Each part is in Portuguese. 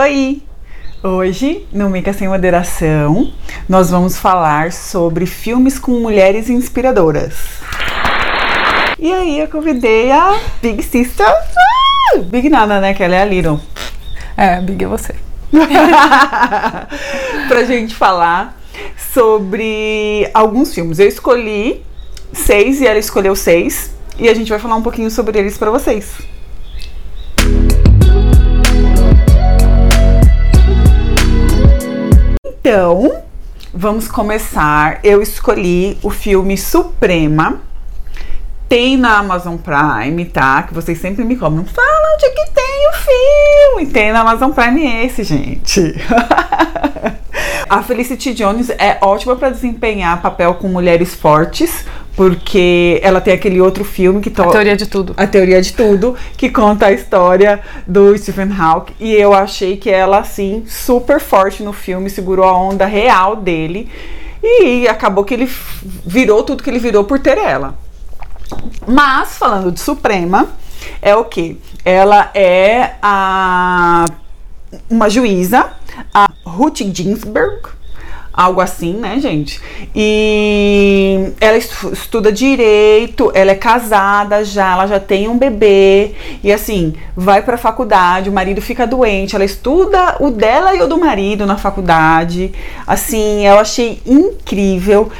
Oi! Hoje, no Mica Sem Moderação, nós vamos falar sobre filmes com mulheres inspiradoras. E aí eu convidei a Big Sister, ah, Big nada, né? Que ela é a Little. É, Big é você. pra gente falar sobre alguns filmes. Eu escolhi seis e ela escolheu seis. E a gente vai falar um pouquinho sobre eles pra vocês. Então, vamos começar. Eu escolhi o filme Suprema. Tem na Amazon Prime, tá? Que vocês sempre me cobram. Fala onde que tem o filme. Tem na Amazon Prime esse, gente. A Felicity Jones é ótima para desempenhar papel com mulheres fortes, porque ela tem aquele outro filme que A teoria de tudo. a teoria de tudo, que conta a história do Stephen Hawking. E eu achei que ela, assim, super forte no filme, segurou a onda real dele. E acabou que ele virou tudo que ele virou por ter ela. Mas, falando de Suprema, é o que? Ela é a uma juíza, a Ruth Ginsburg, algo assim, né, gente? E ela estuda direito, ela é casada já, ela já tem um bebê e assim, vai para faculdade, o marido fica doente, ela estuda o dela e o do marido na faculdade. Assim, eu achei incrível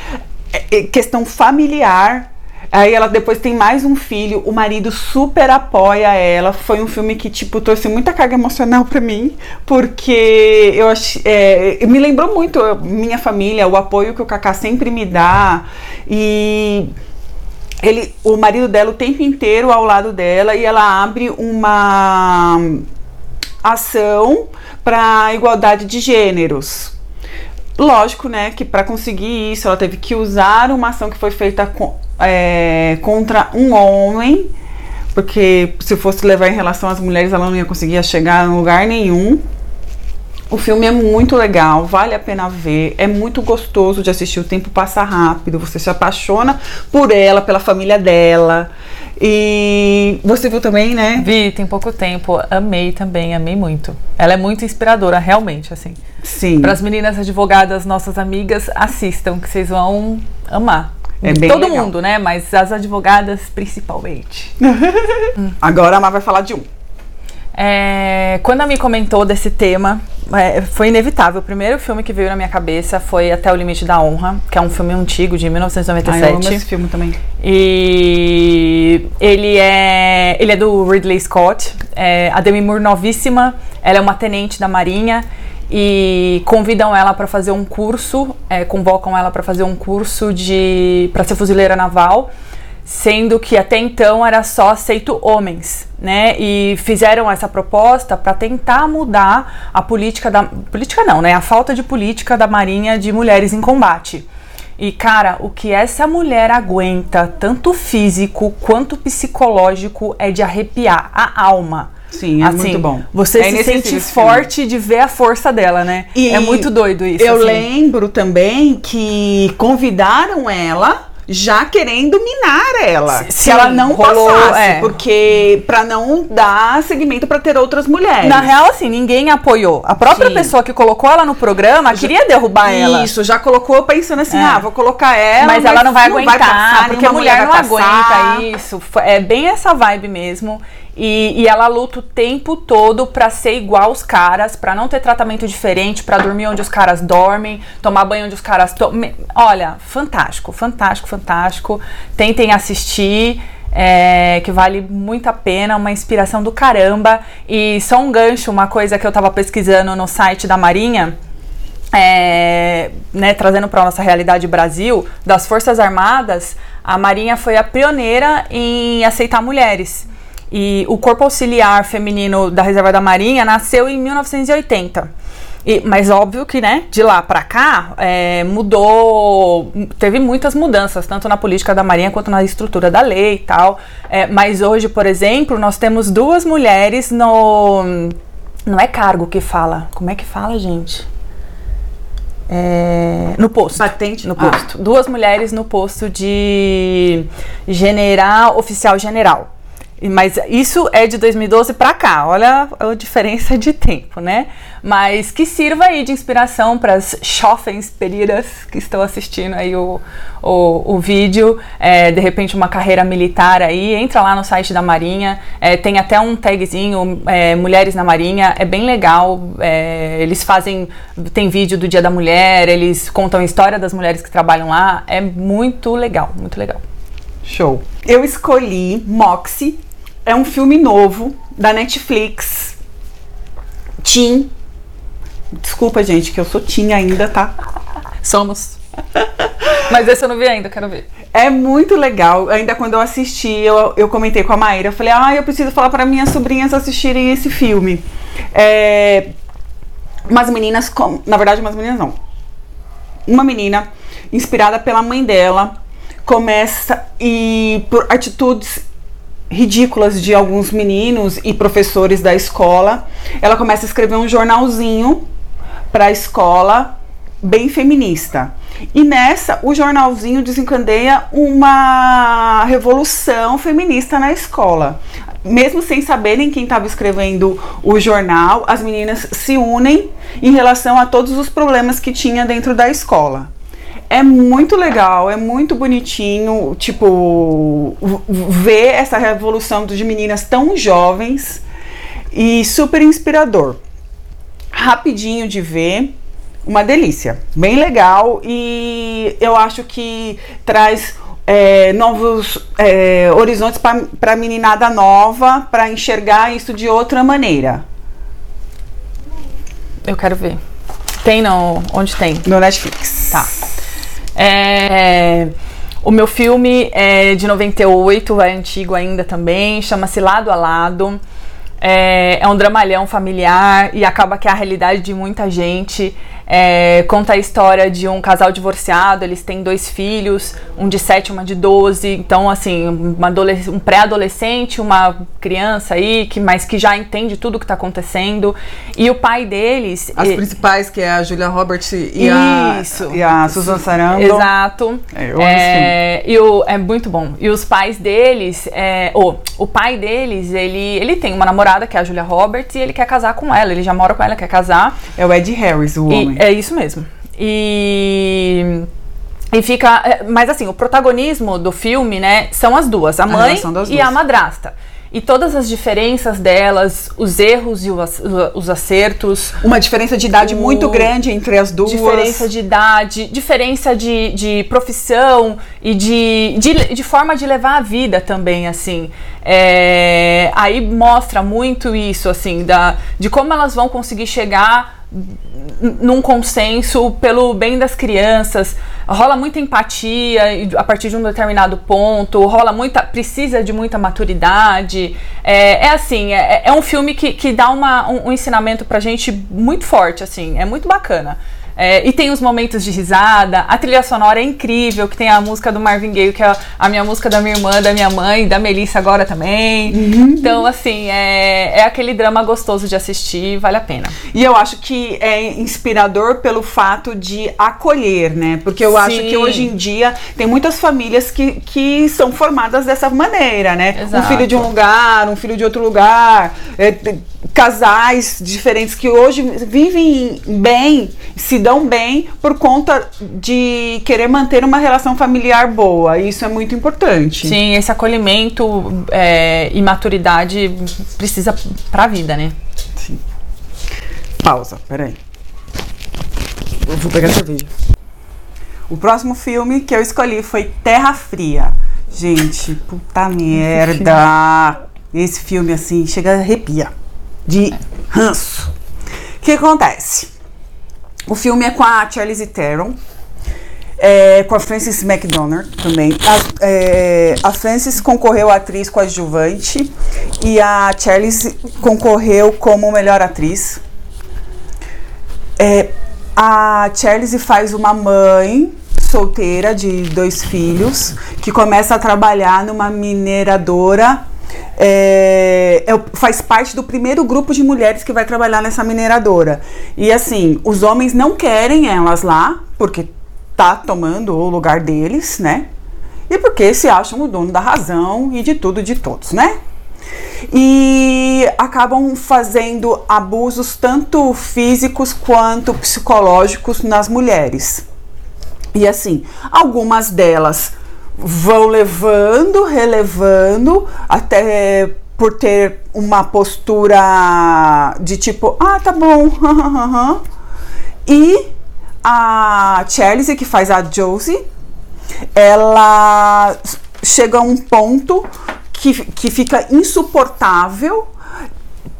é, questão familiar Aí ela depois tem mais um filho, o marido super apoia ela. Foi um filme que, tipo, trouxe muita carga emocional para mim, porque eu achei. É, me lembrou muito minha família, o apoio que o Kaká sempre me dá. E ele, o marido dela o tempo inteiro ao lado dela e ela abre uma ação para igualdade de gêneros. Lógico, né, que para conseguir isso ela teve que usar uma ação que foi feita com, é, contra um homem, porque se fosse levar em relação às mulheres, ela não ia conseguir chegar em lugar nenhum. O filme é muito legal, vale a pena ver, é muito gostoso de assistir, o tempo passa rápido, você se apaixona por ela, pela família dela. E você viu também, né? Vi, tem pouco tempo, amei também, amei muito. Ela é muito inspiradora, realmente, assim. Sim. Para as meninas advogadas, nossas amigas, assistam, que vocês vão amar. É bem Todo legal. mundo, né? Mas as advogadas principalmente. Agora a Má vai falar de um. É, quando a me comentou desse tema, é, foi inevitável. O primeiro filme que veio na minha cabeça foi Até o Limite da Honra, que é um filme antigo de Ai, eu amo 1997. esse filme também. E ele é, ele é do Ridley Scott. É, a Demi Moore novíssima, ela é uma tenente da Marinha e convidam ela para fazer um curso, é, convocam ela para fazer um curso de para ser fuzileira naval, sendo que até então era só aceito homens, né? E fizeram essa proposta para tentar mudar a política da política não, né? A falta de política da Marinha de mulheres em combate. E cara, o que essa mulher aguenta, tanto físico quanto psicológico, é de arrepiar a alma. Sim, é muito bom. Você É se sente forte de ver a força dela, né? E é muito doido isso. Eu assim. lembro também que convidaram ela já querendo minar ela. Se sim, ela não rolou, passasse, é. porque para não dar seguimento para ter outras mulheres. Na real, assim, ninguém apoiou. A própria Sim. pessoa que colocou ela no programa queria derrubar ela. Isso, já colocou pensando assim, É. ah, vou colocar ela, mas ela não vai aguentar, passar, porque a mulher, não vai passar. aguenta isso. É bem essa vibe mesmo. E, e ela luta o tempo todo pra ser igual aos caras, pra não ter tratamento diferente, pra dormir onde os caras dormem, tomar banho onde os caras tomam. Olha, fantástico, fantástico, fantástico. Tentem assistir. é, que vale muito a pena, uma inspiração do caramba. E só um gancho, uma coisa que eu tava pesquisando no site da Marinha, é, né, trazendo para nossa realidade Brasil, das Forças Armadas, a Marinha foi a pioneira em aceitar mulheres. E o Corpo Auxiliar Feminino da Reserva da Marinha nasceu em 1980. E, mas óbvio que, né, de lá para cá, é, mudou, teve muitas mudanças, tanto na política da Marinha quanto na estrutura da lei e tal. É, mas hoje, por exemplo, nós temos duas mulheres no. Não é cargo que fala. Como é que fala, gente? É, no posto. Patente? No Ah. posto. Duas mulheres no posto de general, oficial general. Mas isso é de 2012 para cá, olha a diferença de tempo, né? Mas que sirva aí de inspiração para as jovens peridas que estão assistindo aí o, o, o vídeo. É, de repente, uma carreira militar aí, entra lá no site da Marinha, é, tem até um tagzinho é, Mulheres na Marinha, é bem legal. É, eles fazem, tem vídeo do Dia da Mulher, eles contam a história das mulheres que trabalham lá, é muito legal, muito legal. Show. Eu escolhi Moxie é um filme novo da Netflix. Teen. Desculpa, gente, que eu sou teen ainda, tá? Somos. Mas esse eu não vi ainda, quero ver. É muito legal. Ainda quando eu assisti, eu, eu comentei com a Maíra. Eu falei, ah, eu preciso falar para minhas sobrinhas assistirem esse filme. É, umas meninas, com, na verdade, umas meninas não. Uma menina, inspirada pela mãe dela, começa e por atitudes ridículas de alguns meninos e professores da escola, ela começa a escrever um jornalzinho para a escola bem feminista. E nessa, o jornalzinho desencadeia uma revolução feminista na escola. Mesmo sem saberem quem estava escrevendo o jornal, as meninas se unem em relação a todos os problemas que tinha dentro da escola. É muito legal, é muito bonitinho, tipo, ver essa revolução de meninas tão jovens e super inspirador. Rapidinho de ver, uma delícia, bem legal e eu acho que traz é, novos é, horizontes para a meninada nova, para enxergar isso de outra maneira. Eu quero ver. Tem no. Onde tem? No Netflix. Tá. É, o meu filme é de 98, é antigo ainda também, chama-se Lado a Lado. É, é, um dramalhão familiar e acaba que é a realidade de muita gente. É, conta a história de um casal divorciado, eles têm dois filhos, um de 7 e uma de 12. Então, assim, um pré-adolescente, uma criança aí, que, mas que já entende tudo o que está acontecendo. E o pai deles. As e, principais, que é a Julia Roberts e, isso, a, e a Susan Sarandon. Exato. É, eu é, e o, é muito bom. E os pais deles, é, oh, o pai deles, ele, ele tem uma namorada que é a Julia Roberts e ele quer casar com ela. Ele já mora com ela, quer casar. É o Ed Harris, o e, homem. É isso mesmo. E. E fica. É, mas assim, o protagonismo do filme, né, são as duas, a mãe a e duas. a madrasta. E todas as diferenças delas, os erros e os acertos. Uma diferença de idade o... muito grande entre as duas. Diferença de idade, diferença de, de profissão e de, de, de forma de levar a vida também, assim. É, aí mostra muito isso, assim, da, de como elas vão conseguir chegar num consenso pelo bem das crianças. Rola muita empatia a partir de um determinado ponto, rola muita. precisa de muita maturidade. É, é assim, é, é, um filme que, que dá uma, um, um ensinamento pra gente muito forte, assim, é muito bacana. É, e tem os momentos de risada. A trilha sonora é incrível, que tem a música do Marvin Gaye, que é a minha música da minha irmã, da minha mãe, da Melissa agora também. Uhum. Então, assim, é, é aquele drama gostoso de assistir, vale a pena. E eu acho que é inspirador pelo fato de acolher, né? Porque eu Sim. acho que hoje em dia tem muitas famílias que, que são formadas dessa maneira, né? Exato. Um filho de um lugar, um filho de outro lugar. É, casais diferentes que hoje vivem bem, se dão bem por conta de querer manter uma relação familiar boa. Isso é muito importante. Sim, esse acolhimento é, e maturidade precisa para a vida, né? Sim. Pausa, peraí. Eu vou pegar cerveja. O próximo filme que eu escolhi foi Terra Fria. Gente, puta merda. Esse filme, assim, chega a arrepia de ranço. O que acontece? O filme é com a Charlize Theron, é, com a Frances McDonald também. A, é, a Frances concorreu a atriz coadjuvante e a Charlize concorreu como melhor atriz. É, a Charlize faz uma mãe solteira de dois filhos que começa a trabalhar numa mineradora é, é, faz parte do primeiro grupo de mulheres que vai trabalhar nessa mineradora. E assim, os homens não querem elas lá, porque tá tomando o lugar deles, né? E porque se acham o dono da razão e de tudo de todos, né? e acabam fazendo abusos tanto físicos quanto psicológicos nas mulheres. E assim, algumas delas vão levando, relevando, até por ter uma postura de tipo, ah, tá bom, e a Chelsea, que faz a Josie, ela chega a um ponto que, que fica insuportável.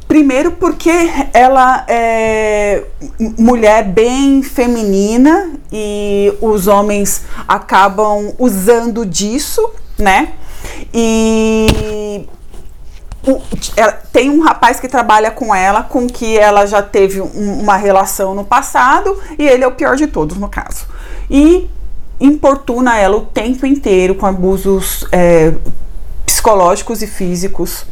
Primeiro porque ela é mulher bem feminina e os homens acabam usando disso, né? E o, ela, tem um rapaz que trabalha com ela, com que ela já teve um, uma relação no passado, e ele é o pior de todos, no caso. E importuna ela o tempo inteiro com abusos é, psicológicos e físicos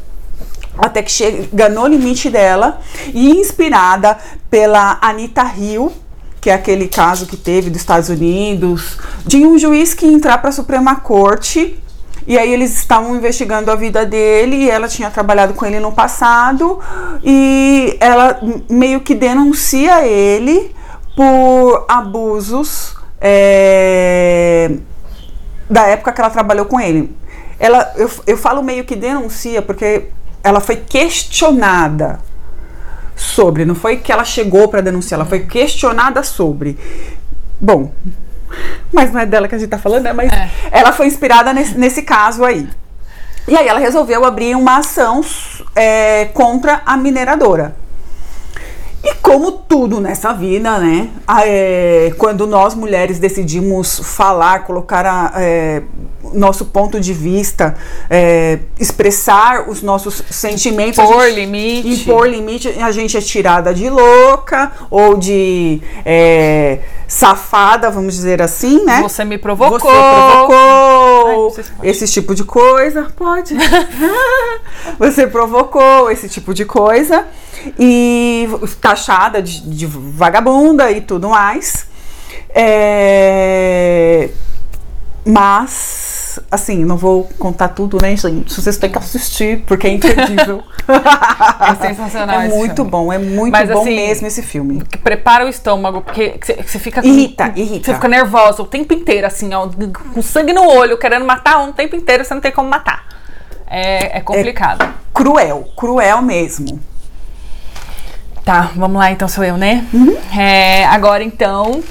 até que chega no limite dela e inspirada pela Anita Hill, que é aquele caso que teve dos Estados Unidos, de um juiz que entrar para a Suprema Corte e aí eles estavam investigando a vida dele e ela tinha trabalhado com ele no passado e ela meio que denuncia ele por abusos é, da época que ela trabalhou com ele. Ela, eu, eu falo meio que denuncia porque ela foi questionada sobre, não foi que ela chegou para denunciar, ela foi questionada sobre. Bom, mas não é dela que a gente tá falando, né? Mas é. ela foi inspirada nesse, nesse caso aí. E aí ela resolveu abrir uma ação é, contra a mineradora. E como tudo nessa vida, né? É, quando nós mulheres decidimos falar, colocar a, é, nosso ponto de vista, é, expressar os nossos sentimentos, impor gente, limite, impor limite, a gente é tirada de louca ou de é, safada, vamos dizer assim, né? Você me provocou, Você provocou Ai, esse tipo de coisa, pode? Você provocou esse tipo de coisa e taxada de, de vagabunda e tudo mais. É, mas, assim, não vou contar tudo, né, gente? Vocês têm que assistir, porque é incrível. é sensacional. É muito filme. bom, é muito Mas, bom assim, mesmo esse filme. Prepara o estômago, porque você fica. Com, irrita, irrita. Você fica nervosa o tempo inteiro, assim, ó, com sangue no olho, querendo matar um o tempo inteiro, você não tem como matar. É, é complicado. É cruel, cruel mesmo. Tá, vamos lá então, sou eu, né? Uhum. É, agora então,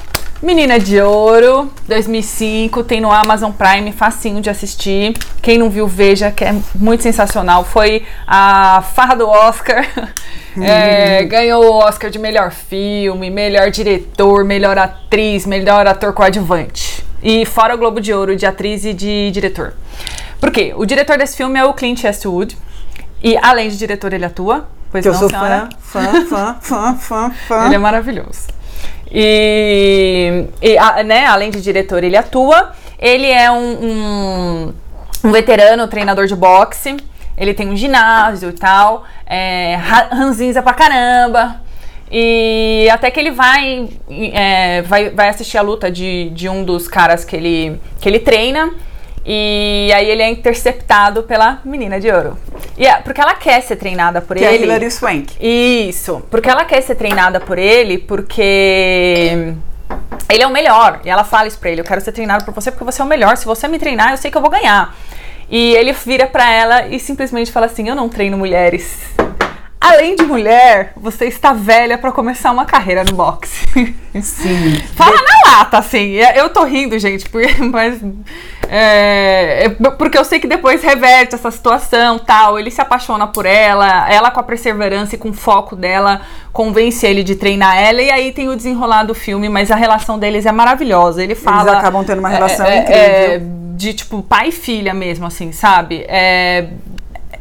Menina de Ouro, 2005, tem no Amazon Prime, facinho de assistir. Quem não viu, veja, que é muito sensacional. Foi a farra do Oscar. Uhum. É, ganhou o Oscar de melhor filme, melhor diretor, melhor atriz, melhor ator coadjuvante. E fora o Globo de Ouro de atriz e de diretor. Por quê? O diretor desse filme é o Clint Eastwood. E além de diretor, ele atua. Pois que não, eu sou fã, fã, fã, fã, fã, fã. Ele é maravilhoso. E, e a, né, além de diretor, ele atua. Ele é um, um, um veterano treinador de boxe. Ele tem um ginásio e tal. É, ranzinza pra caramba. E até que ele vai, é, vai, vai assistir a luta de, de um dos caras que ele, que ele treina. E aí ele é interceptado pela menina de ouro. E é, porque ela quer ser treinada por que ele. É Hilary Swank. Isso. Porque ela quer ser treinada por ele porque ele é o melhor. E ela fala isso pra ele: Eu quero ser treinado por você porque você é o melhor. Se você me treinar, eu sei que eu vou ganhar. E ele vira pra ela e simplesmente fala assim: Eu não treino mulheres. Além de mulher, você está velha para começar uma carreira no boxe. Sim. Fala na lata, assim. Eu tô rindo, gente, porque, mas. É, é, porque eu sei que depois reverte essa situação tal. Ele se apaixona por ela, ela com a perseverança e com o foco dela convence ele de treinar ela, e aí tem o desenrolar do filme, mas a relação deles é maravilhosa. Ele fala. Eles acabam tendo uma relação é, é incrível. É, de tipo pai e filha mesmo, assim, sabe? É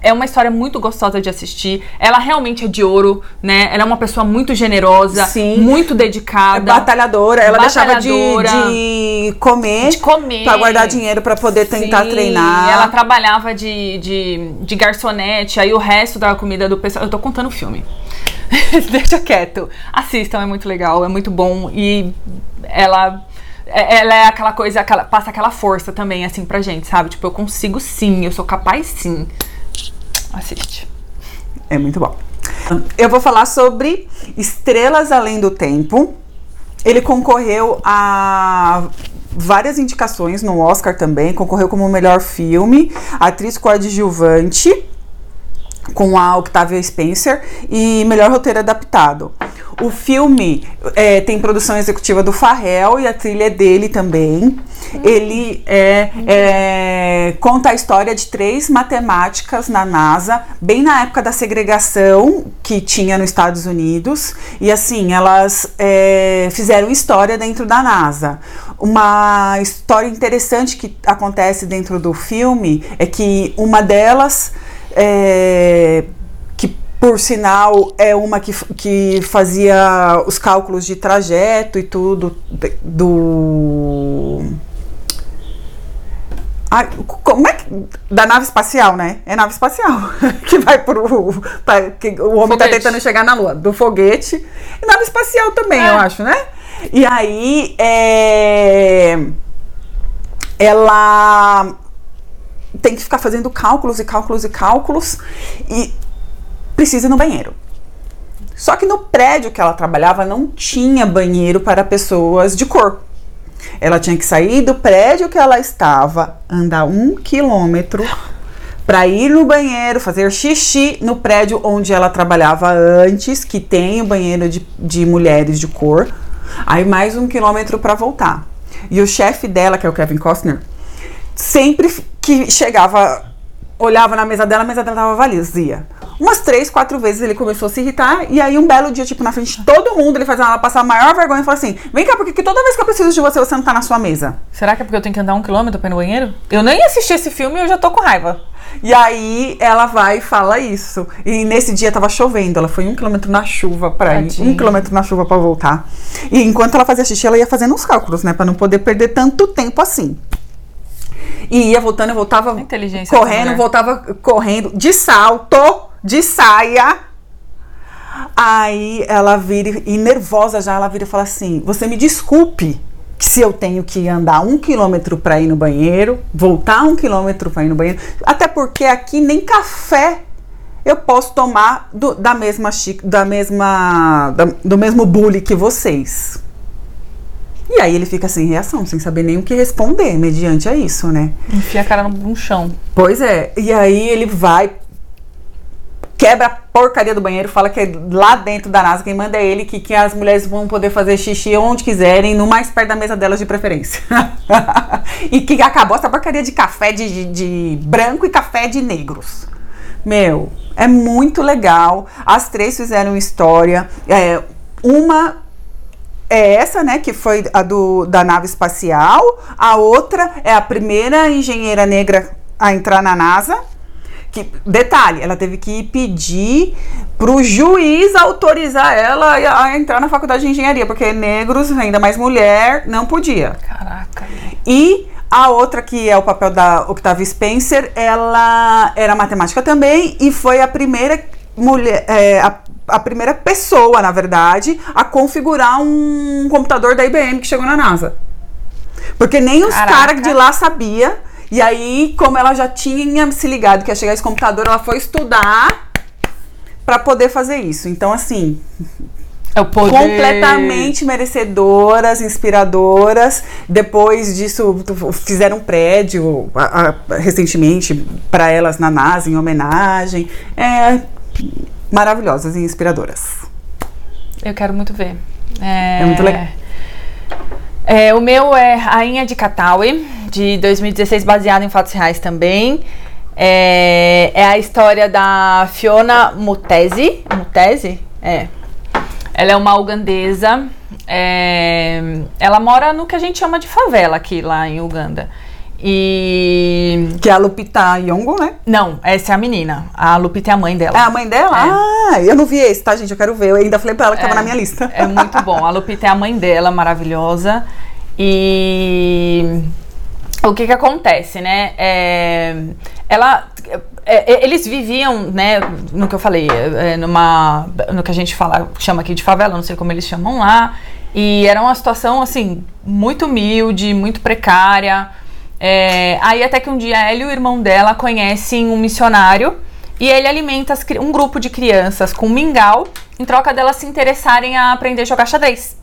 é uma história muito gostosa de assistir. Ela realmente é de ouro, né? Ela é uma pessoa muito generosa, Sim. muito dedicada. É batalhadora. Ela batalhadora, deixava de, de comer, de comer pra guardar dinheiro para poder tentar Sim. treinar. Ela trabalhava de, de, de garçonete, aí o resto da comida do pessoal. Eu tô contando o filme. Deixa quieto. Assistam, é muito legal, é muito bom. E ela é, ela é aquela coisa, aquela, passa aquela força também, assim, pra gente, sabe? Tipo, eu consigo sim, eu sou capaz sim. Assiste. É muito bom. Eu vou falar sobre Estrelas Além do Tempo. Ele concorreu a várias indicações no Oscar também, concorreu como melhor filme, atriz coadjuvante com a Octavia Spencer e melhor roteiro adaptado. O filme é, tem produção executiva do Farrell e a trilha é dele também. Ele é, é, conta a história de três matemáticas na NASA, bem na época da segregação que tinha nos Estados Unidos. E assim, elas é, fizeram história dentro da NASA. Uma história interessante que acontece dentro do filme é que uma delas é, que por sinal é uma que, que fazia os cálculos de trajeto e tudo do. Como é que. Da nave espacial, né? É nave espacial. que vai pro. Pra, que o homem tá foguete. tá tentando chegar na Lua. Do foguete. E nave espacial também, é. eu acho, né? E aí. É, ela tem que ficar fazendo cálculos e cálculos e cálculos e precisa ir no banheiro. Só que no prédio que ela trabalhava não tinha banheiro para pessoas de cor. Ela tinha que sair do prédio que ela estava, andar um quilômetro para ir no banheiro, fazer xixi no prédio onde ela trabalhava antes, que tem o banheiro de, de mulheres de cor. Aí mais um quilômetro para voltar. E o chefe dela, que é o Kevin Costner, sempre que chegava, olhava na mesa dela, a mesa dela tava vazia. Umas três, quatro vezes ele começou a se irritar, e aí um belo dia, tipo, na frente de todo mundo, ele fazia ela passar a maior vergonha e falou assim: Vem cá, porque toda vez que eu preciso de você, você não tá na sua mesa. Será que é porque eu tenho que andar um quilômetro pra ir no banheiro? Eu nem assisti esse filme e eu já tô com raiva. E aí ela vai e fala isso. E nesse dia tava chovendo, ela foi um quilômetro na chuva pra ir, um quilômetro na chuva pra voltar. E enquanto ela fazia xixi, ela ia fazendo uns cálculos, né? Pra não poder perder tanto tempo assim. E ia voltando, eu voltava correndo, voltava correndo, de salto, de saia. Aí ela vira, e nervosa já, ela vira e fala assim: Você me desculpe se eu tenho que andar um quilômetro para ir no banheiro, voltar um quilômetro para ir no banheiro, até porque aqui nem café eu posso tomar do, da mesma da mesma da, do mesmo bule que vocês. E aí ele fica sem reação, sem saber nem o que responder mediante a isso, né? Enfia a cara no, no chão. Pois é. E aí ele vai, quebra a porcaria do banheiro, fala que é lá dentro da NASA quem manda é ele, que, que as mulheres vão poder fazer xixi onde quiserem, no mais perto da mesa delas de preferência. e que acabou essa porcaria de café de, de, branco e café de negros. Meu, é muito legal. As três fizeram história. É, uma é essa, né, que foi a do, da nave espacial. A outra é a primeira engenheira negra a entrar na NASA. Que, detalhe, ela teve que pedir pro juiz autorizar ela a entrar na faculdade de engenharia, porque negros, ainda mais mulher, não podia. Caraca. E a outra, que é o papel da Octavia Spencer, ela era matemática também e foi a primeira mulher, é, a a primeira pessoa, na verdade, a configurar um computador da IBM que chegou na NASA. Porque nem os caras de lá sabia. E aí, como ela já tinha se ligado que ia chegar esse computador, ela foi estudar para poder fazer isso. Então, assim, é o poder. Completamente merecedoras, inspiradoras. Depois disso, fizeram um prédio a, a, recentemente para elas na NASA, em homenagem. É maravilhosas e inspiradoras. Eu quero muito ver. É, é muito legal. É, o meu é Rainha de Katawi, de 2016, baseado em fatos reais também. É, é a história da Fiona Mutesi. Mutesi? É. Ela é uma ugandesa. É, ela mora no que a gente chama de favela aqui, lá em Uganda. E. Que é a Lupita Yongo, né? Não, essa é a menina. A Lupita é a mãe dela. É a mãe dela? É. Ah, eu não vi esse, tá, gente? Eu quero ver. Eu ainda falei pra ela que é, tava na minha lista. É muito bom. A Lupita é a mãe dela, maravilhosa. E. O que que acontece, né? É... Ela. É, é eles viviam, né, no que eu falei, é, numa. No que a gente fala, chama aqui de favela, não sei como eles chamam lá. E era uma situação, assim, muito humilde, muito precária. É, aí até que um dia ela e o irmão dela conhecem um missionário E ele alimenta as um grupo de crianças com mingau, em troca delas se interessarem a aprender a jogar xadrez.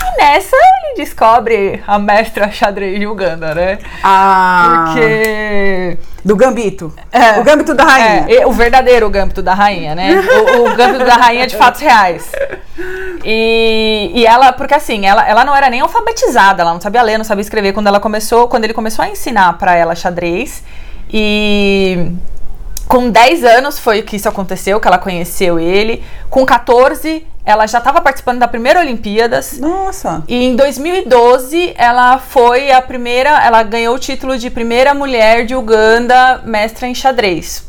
E nessa ele descobre a mestra xadrez de Uganda, né? Ah, Porque. Do Gambito. É. O Gambito da Rainha. É, o verdadeiro gâmbito da rainha, né? O, o gâmbito da rainha de fatos reais. E, e ela, porque assim, ela, ela não era nem alfabetizada, ela não sabia ler, não sabia escrever quando ela começou, quando ele começou a ensinar pra ela xadrez. E com 10 anos foi que isso aconteceu, que ela conheceu ele. Com 14, ela já estava participando da primeira Olimpíadas. Nossa. E em 2012, ela foi a primeira, ela ganhou o título de primeira mulher de Uganda mestra em xadrez.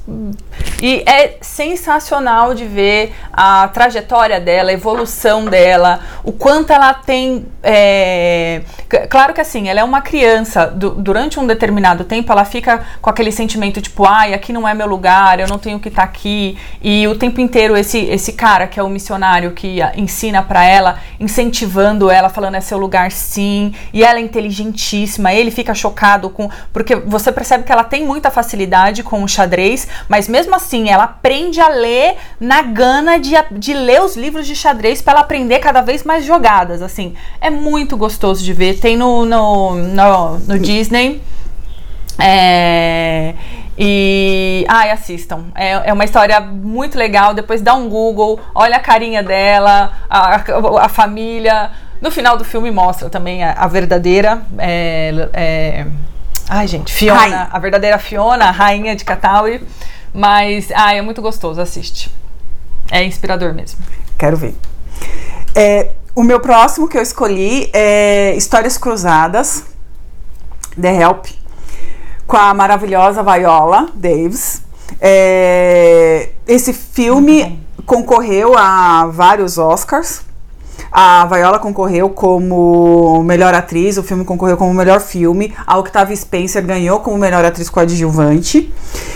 E é sensacional de ver a trajetória dela, a evolução dela, o quanto ela tem. é, Claro que assim, ela é uma criança, du- durante um determinado tempo ela fica com aquele sentimento tipo, ai, aqui não é meu lugar, eu não tenho que estar aqui. E o tempo inteiro esse, esse cara que é o missionário que a- ensina pra ela, incentivando ela, falando é seu lugar sim. E ela é inteligentíssima, ele fica chocado com. Porque você percebe que ela tem muita facilidade com o xadrez, mas mesmo assim ela aprende a ler na gana de, de ler os livros de xadrez pra ela aprender cada vez mais jogadas. Assim, é muito gostoso de ver. Tem no, no, no, no Disney. É, e. Ai, assistam. É, é uma história muito legal. Depois dá um Google, olha a carinha dela, a, a- a família. No final do filme mostra também a, a verdadeira. é, é, ai, gente, Fiona. Rainha. A verdadeira Fiona, a rainha de Katauri. Mas, ai, é muito gostoso, assiste. É inspirador mesmo. Quero ver. É, o meu próximo que eu escolhi é Histórias Cruzadas, The Help, com a maravilhosa Viola Davis. É, esse filme concorreu a vários Oscars. A Viola concorreu como melhor atriz, o filme concorreu como melhor filme. A Octavia Spencer ganhou como melhor atriz coadjuvante.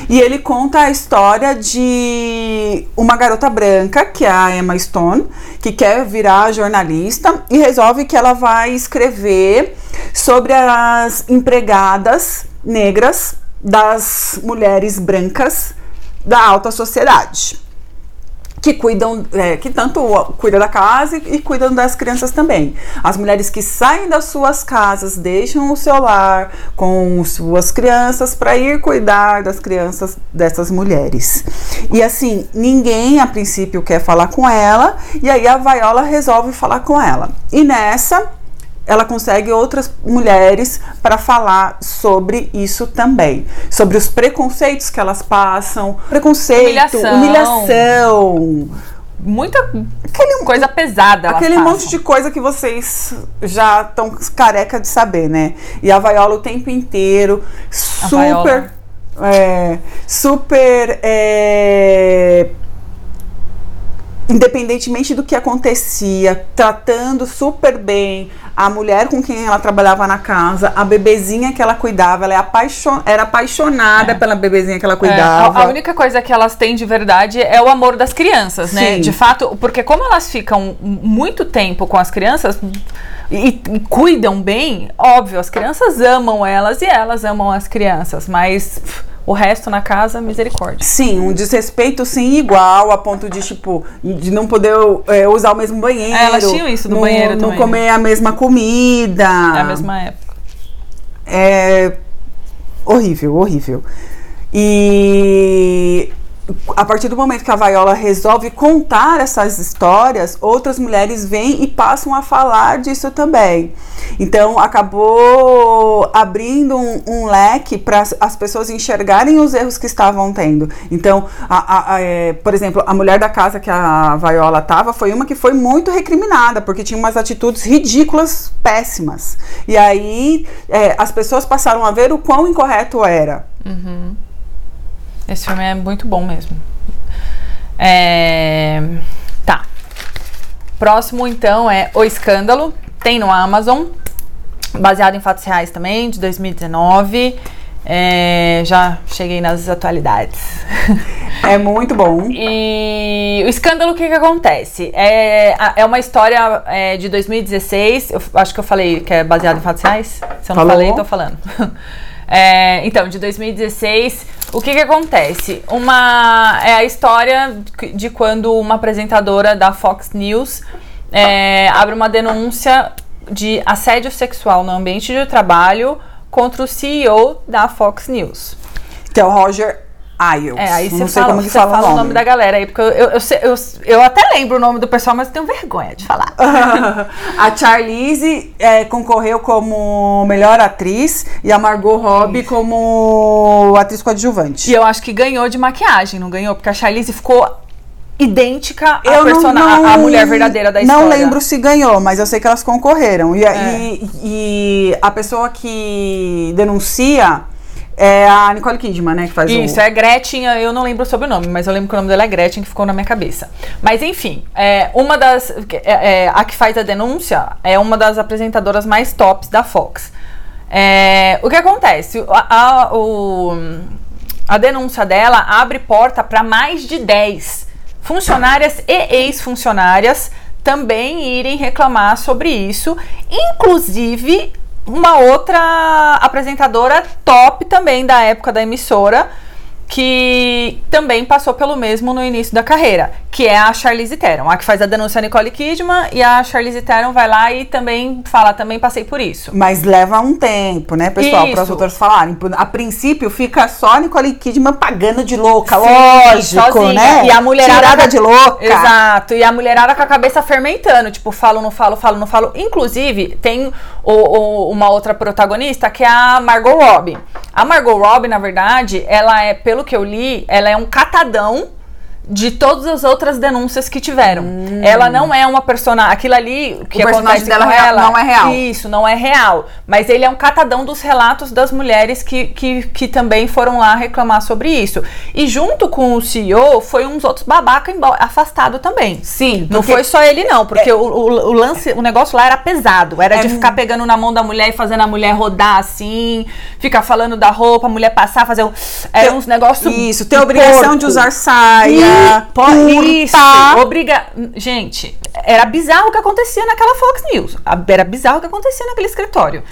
E ele conta a história de uma garota branca, que é a Emma Stone, que quer virar jornalista e resolve que ela vai escrever sobre as empregadas negras das mulheres brancas da alta sociedade que cuidam, é, que tanto cuida da casa e, cuidam das crianças também. As mulheres que saem das suas casas, deixam o seu lar com suas crianças para ir cuidar das crianças dessas mulheres. E assim, ninguém a princípio quer falar com ela, e aí a Viola resolve falar com ela. E nessa ela consegue outras mulheres para falar sobre isso também, sobre os preconceitos que elas passam, preconceito, Humilhação. humilhação, Muita aquele, coisa pesada. aquele passam. monte de coisa que vocês já estão careca de saber, né? E a Viola o tempo inteiro, super, é, super é, independentemente do que acontecia, tratando super bem a mulher com quem ela trabalhava na casa, a bebezinha que ela cuidava, ela é apaixon... era apaixonada pela bebezinha que ela É, cuidava. a, a única coisa que elas têm de verdade é o amor das crianças, né? Sim. De fato, porque como elas ficam muito tempo com as crianças e, e cuidam bem, óbvio, as crianças amam elas e elas amam as crianças, mas o resto na casa, misericórdia. Sim, um desrespeito sim igual, a ponto de, tipo, de não poder é, usar o mesmo banheiro. É, elas tinham isso do não- banheiro Não também, comer a mesma comida. É a mesma época. É horrível, horrível. E a partir do momento que a Viola resolve contar essas histórias, outras mulheres vêm e passam a falar disso também. Então acabou abrindo um, um leque para as pessoas enxergarem os erros que estavam tendo. Então, a- a- a, é, por exemplo, a mulher da casa que a Viola estava foi uma que foi muito recriminada, porque tinha umas atitudes ridículas, péssimas. E aí é, as pessoas passaram a ver o quão incorreto era. Esse filme é muito bom mesmo. É... Tá. Próximo, então, é O Escândalo. Tem no Amazon. Baseado em fatos reais também, de 2019. É, Já cheguei nas atualidades. É muito bom. E o escândalo, o que que acontece? É, é uma história é, de 2016, eu acho que eu falei que é baseado em fatos reais. Se eu não Falou. falei, tô falando. É, então, de 2016, o que que acontece? Uma é a história de quando uma apresentadora da Fox News é, abre uma denúncia de assédio sexual no ambiente de trabalho contra o CEO da Fox News. Que é o Roger Ailes. É, aí Não sei fala, como que você fala, fala o nome da galera aí, porque eu, eu, eu, eu, até lembro o nome do pessoal, mas tenho vergonha de falar. a Charlize é, concorreu como melhor atriz e a Margot Robbie como atriz coadjuvante. E eu acho que ganhou de maquiagem, não ganhou? Porque a Charlize ficou idêntica à, Eu não- persona- não- à mulher verdadeira da história. Não lembro se ganhou, mas eu sei que elas concorreram. E, É. e- e a pessoa que denuncia é a Nicole Kidman, né? Que faz Isso, o... é Gretchen, eu não lembro o sobrenome, mas eu lembro que o nome dela é Gretchen, que ficou na minha cabeça. Mas enfim, é, uma das. é, é, a que faz a denúncia é uma das apresentadoras mais tops da Fox. É, o que acontece? A, a- o- a denúncia dela abre porta para mais de 10 funcionárias e ex-funcionárias também irem reclamar sobre isso, inclusive uma outra apresentadora top também da época da emissora, que também passou pelo mesmo no início da carreira, que é a Charlize Theron. A que faz a denúncia a Nicole Kidman e a Charlize Theron vai lá e também fala, também passei por isso. Mas leva um tempo, né, pessoal, para Isso. outras falarem. A princípio fica só a Nicole Kidman pagando de louca, Sim, lógico, sozinha. né? E a mulherada Tirada de louca. Exato. E a mulherada com a cabeça fermentando, tipo, falo, não falo, falo, não falo. Inclusive, tem o- o- uma outra protagonista que é a Margot Robbie. A Margot Robbie, na verdade, ela é, pelo que eu li, ela é um catadão de todas as outras denúncias que tiveram. Ela não é uma personagem. Aquilo ali que Hum. O personagem acontece dela com rea- ela, não é real. Isso, não é real. Mas ele é um catadão dos relatos das mulheres que, que, que também foram lá reclamar sobre isso. E junto com o CEO, foi uns outros babaca afastado também. Sim, Não foi só ele, não, porque o, o, o lance, o negócio lá era pesado. Era É de ficar pegando na mão da mulher e fazendo a mulher rodar assim, ficar falando da roupa, a mulher passar, fazer um. Era uns negócios. Isso, tem de obrigação porco. de usar saia, E- po- Isso, obriga... Gente, era bizarro o que acontecia naquela Fox News. Era bizarro o que acontecia naquele escritório.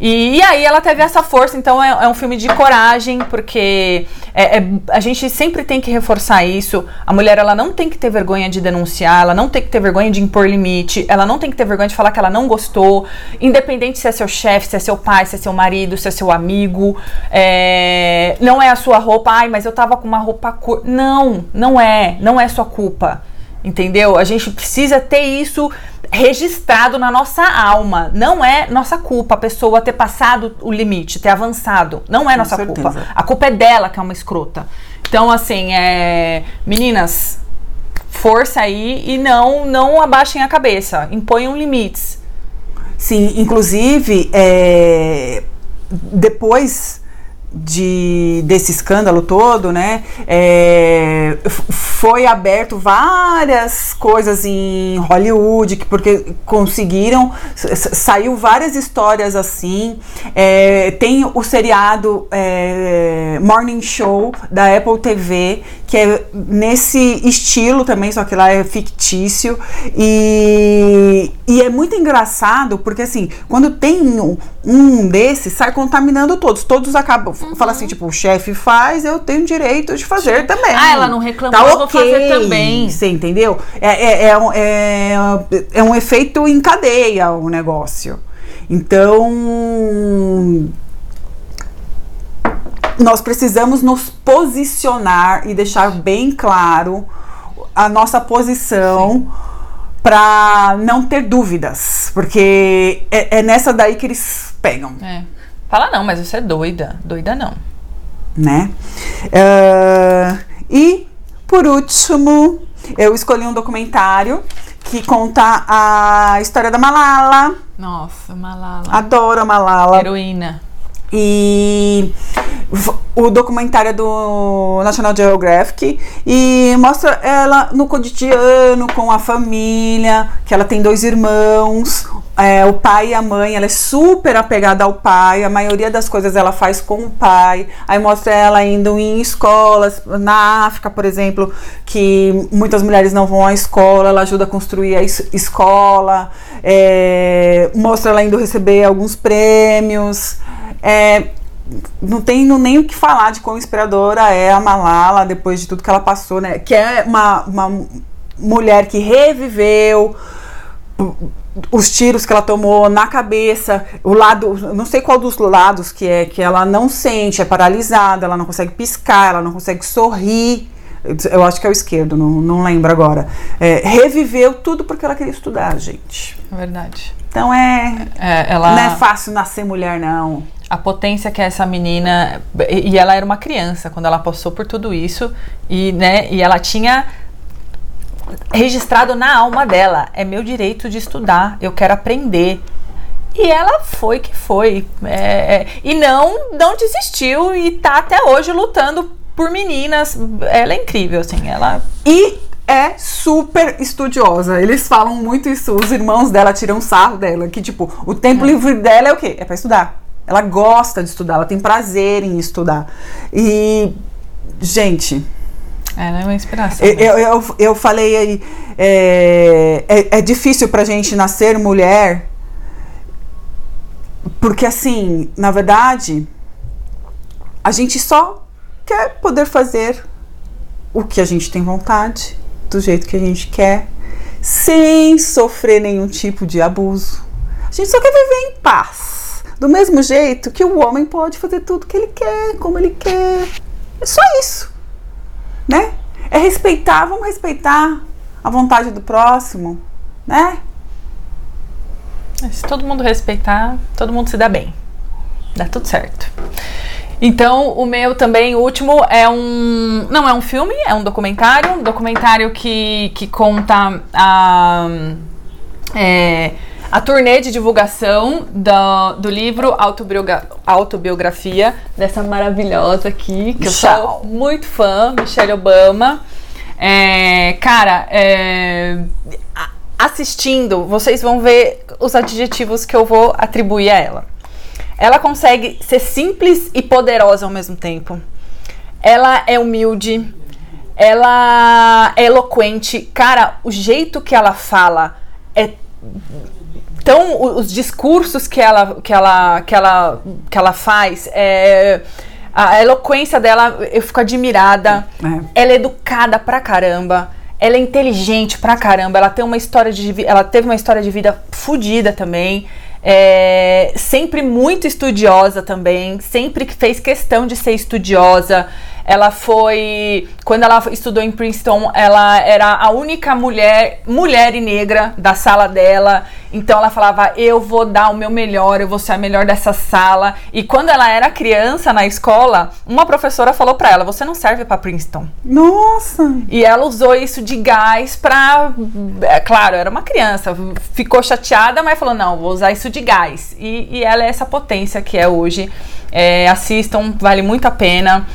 E, e aí ela teve essa força, então é, é um filme de coragem, porque é- é- a gente sempre tem que reforçar isso. A mulher ela não tem que ter vergonha de denunciar, ela não tem que ter vergonha de impor limite, ela não tem que ter vergonha de falar que ela não gostou, independente se é seu chefe, se é seu pai, se é seu marido, se é seu amigo. é, não é a sua roupa, ai, mas eu tava com uma roupa cor. Não, não é, não é sua culpa. Entendeu? A gente precisa ter isso registrado na nossa alma. Não é nossa culpa a pessoa ter passado o limite, ter avançado. Não é nossa certeza. culpa. A culpa é dela que é uma escrota. Então, assim, é... meninas, força aí e não, não abaixem a cabeça. Imponham limites. Sim, inclusive, é, depois de, desse escândalo todo, né, é, foi aberto várias coisas em Hollywood, que porque conseguiram, saiu várias histórias assim, é, tem o seriado é, Morning Show da Apple TV, que é nesse estilo também, só que lá é fictício, e, e é muito engraçado, porque assim, quando tem um, um desses, sai contaminando todos, todos acabam, fala assim, tipo, o chefe faz, eu tenho direito de fazer também. Ah, ela não reclamou, tá eu vou ok, fazer também. Você entendeu? É, é, é, um- é, é um efeito em cadeia o negócio. Então, nós precisamos nos posicionar e deixar bem claro a nossa posição para não ter dúvidas, porque é, é nessa daí que eles pegam, É. Fala não, mas você é doida. Doida não. né? Ah, e por último, eu escolhi um documentário que conta a história da Malala. Nossa, Malala. Adoro a Malala. Heroína. E o documentário do National Geographic e mostra ela no cotidiano com a família, que ela tem dois irmãos, é, o pai e a mãe, ela é super apegada ao pai, a maioria das coisas ela faz com o pai. Aí mostra ela indo em escolas, na África, por exemplo, que muitas mulheres não vão à escola, ela ajuda a construir a es- escola, é, mostra ela indo receber alguns prêmios. É, não tenho nem o que falar de quão inspiradora é a Malala depois de tudo que ela passou, né? Que é uma, uma mulher que reviveu os tiros que ela tomou na cabeça, o lado, não sei qual dos lados que é, que ela não sente, é paralisada, ela não consegue piscar, ela não consegue sorrir. Eu acho que é o esquerdo, não, não lembro agora. É, reviveu tudo porque ela queria estudar, gente. É verdade. Então é, É, ela... não é fácil nascer mulher, não. A potência que é essa menina e ela era uma criança quando ela passou por tudo isso e né e ela tinha registrado na alma dela é meu direito de estudar eu quero aprender e ela foi que foi É, é, e não não desistiu e tá até hoje lutando por meninas ela é incrível assim ela E é super estudiosa. Eles falam muito isso. Os irmãos dela tiram sarro dela. Que, tipo, o tempo livre dela é o quê? É pra estudar. Ela gosta de estudar, ela tem prazer em estudar. E, gente, ela é uma inspiração eu, mesmo. eu, eu, eu falei aí, é, é, é difícil pra gente nascer mulher, porque assim, na verdade, a gente só quer poder fazer o que a gente tem vontade, do jeito que a gente quer, sem sofrer nenhum tipo de abuso. A gente só quer viver em paz. Do mesmo jeito que o homem pode fazer tudo que ele quer, como ele quer. É só isso né? É respeitar, vamos respeitar a vontade do próximo, né? Se todo mundo respeitar, todo mundo se dá bem. Dá tudo certo. Então, o meu também, o último, é um. Não é um filme, é um documentário. Um documentário que, que conta a. é, a turnê de divulgação do, do livro Autobiogra- Autobiografia dessa maravilhosa aqui, que eu sou muito fã, Michelle Obama. É, cara, é, assistindo, vocês vão ver os adjetivos que eu vou atribuir a ela. Ela consegue ser simples e poderosa ao mesmo tempo. Ela é humilde, ela é eloquente. Cara, o jeito que ela fala é então o- os discursos que ela que ela que ela que ela faz é a eloquência dela eu fico admirada. É. ela é educada pra caramba. Ela é inteligente pra caramba. Ela tem uma história de ela teve uma história de vida fodida também. É, sempre muito estudiosa também. Sempre que fez questão de ser estudiosa ela foi quando ela estudou em Princeton ela era a única mulher mulher e negra da sala dela então ela falava eu vou dar o meu melhor eu vou ser a melhor dessa sala e quando ela era criança na escola uma professora falou pra ela você não serve pra Princeton Nossa! e ela usou isso de gás pra. É claro, era uma criança, ficou chateada, mas falou: não, vou usar isso de gás. E, e ela é essa potência que é hoje. É, assistam, vale muito a pena.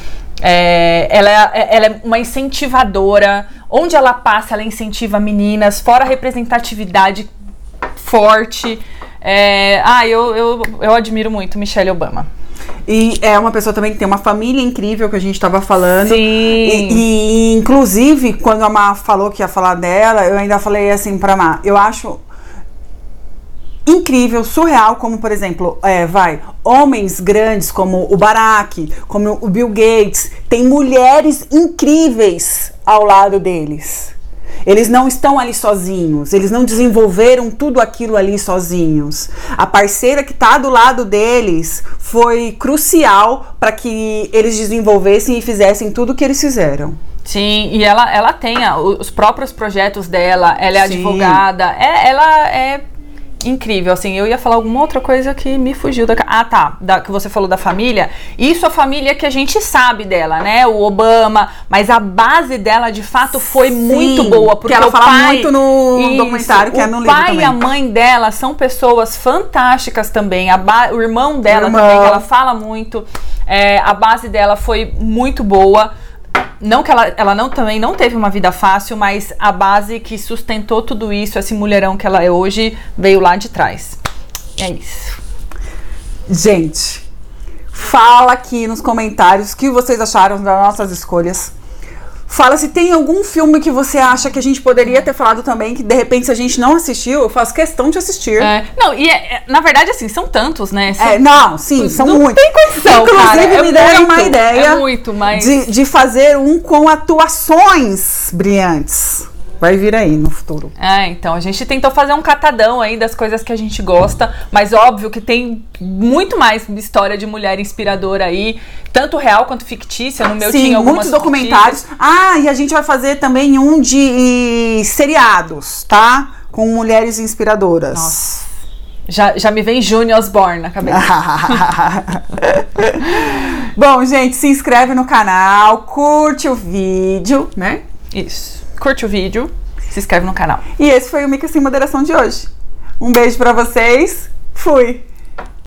É, ela, é, ela é uma incentivadora. Onde ela passa, ela incentiva meninas, fora a representatividade forte. É, ah, eu, eu, eu admiro muito Michelle Obama. E é uma pessoa também que tem uma família incrível que a gente tava falando. Sim. E, e, inclusive, quando a Má falou que ia falar dela, eu ainda falei assim pra Má, eu acho incrível, surreal, como por exemplo, é, vai, homens grandes como o Barack, como o Bill Gates, tem mulheres incríveis ao lado deles. Eles não estão ali sozinhos, eles não desenvolveram tudo aquilo ali sozinhos. A parceira que está do lado deles foi crucial para que eles desenvolvessem e fizessem tudo o que eles fizeram. Sim, e ela, ela tem a- os próprios projetos dela, ela é Sim. advogada, é, ela é incrível, assim, eu ia falar alguma outra coisa que me fugiu da... Ah, tá, da, que você falou da família, isso a família que a gente sabe dela, né, o Obama, mas a base dela, de fato, foi Sim, muito boa, que porque ela o fala pai... muito no documentário, que o é no livro pai e a também. mãe dela são pessoas fantásticas também, a ba- o irmão dela O irmão. também, ela fala muito, é, a base dela foi muito boa, não que ela, ela não também não teve uma vida fácil, mas a base que sustentou tudo isso, esse mulherão que ela é hoje, veio lá de trás. É isso. Gente, fala aqui nos comentários o que vocês acharam das nossas escolhas. Fala se tem algum filme que você acha que a gente poderia ter falado também, que de repente se a gente não assistiu, eu faço questão de assistir. É, não, e é- é- na verdade, assim, são tantos, né? São- É, não, sim, são não muitos. tem condição, Inclusive, cara, é me deram uma muito, ideia É muito, mas... de, de fazer um com atuações brilhantes. Vai vir aí no futuro. É, então, a gente tentou fazer um catadão aí das coisas que a gente gosta, mas óbvio que tem muito mais história de mulher inspiradora aí, tanto real quanto fictícia. No meu Sim, tinha algumas muitos documentários. fictícias. Ah, e a gente vai fazer também um de seriados, tá? Com mulheres inspiradoras. Nossa. Já, já me vem Júnior Osborne na cabeça. Bom, gente, se inscreve no canal, curte o vídeo, né? Isso. Curte o vídeo, se inscreve no canal. E esse foi o Mica Sem Moderação de hoje. Um beijo pra vocês. Fui!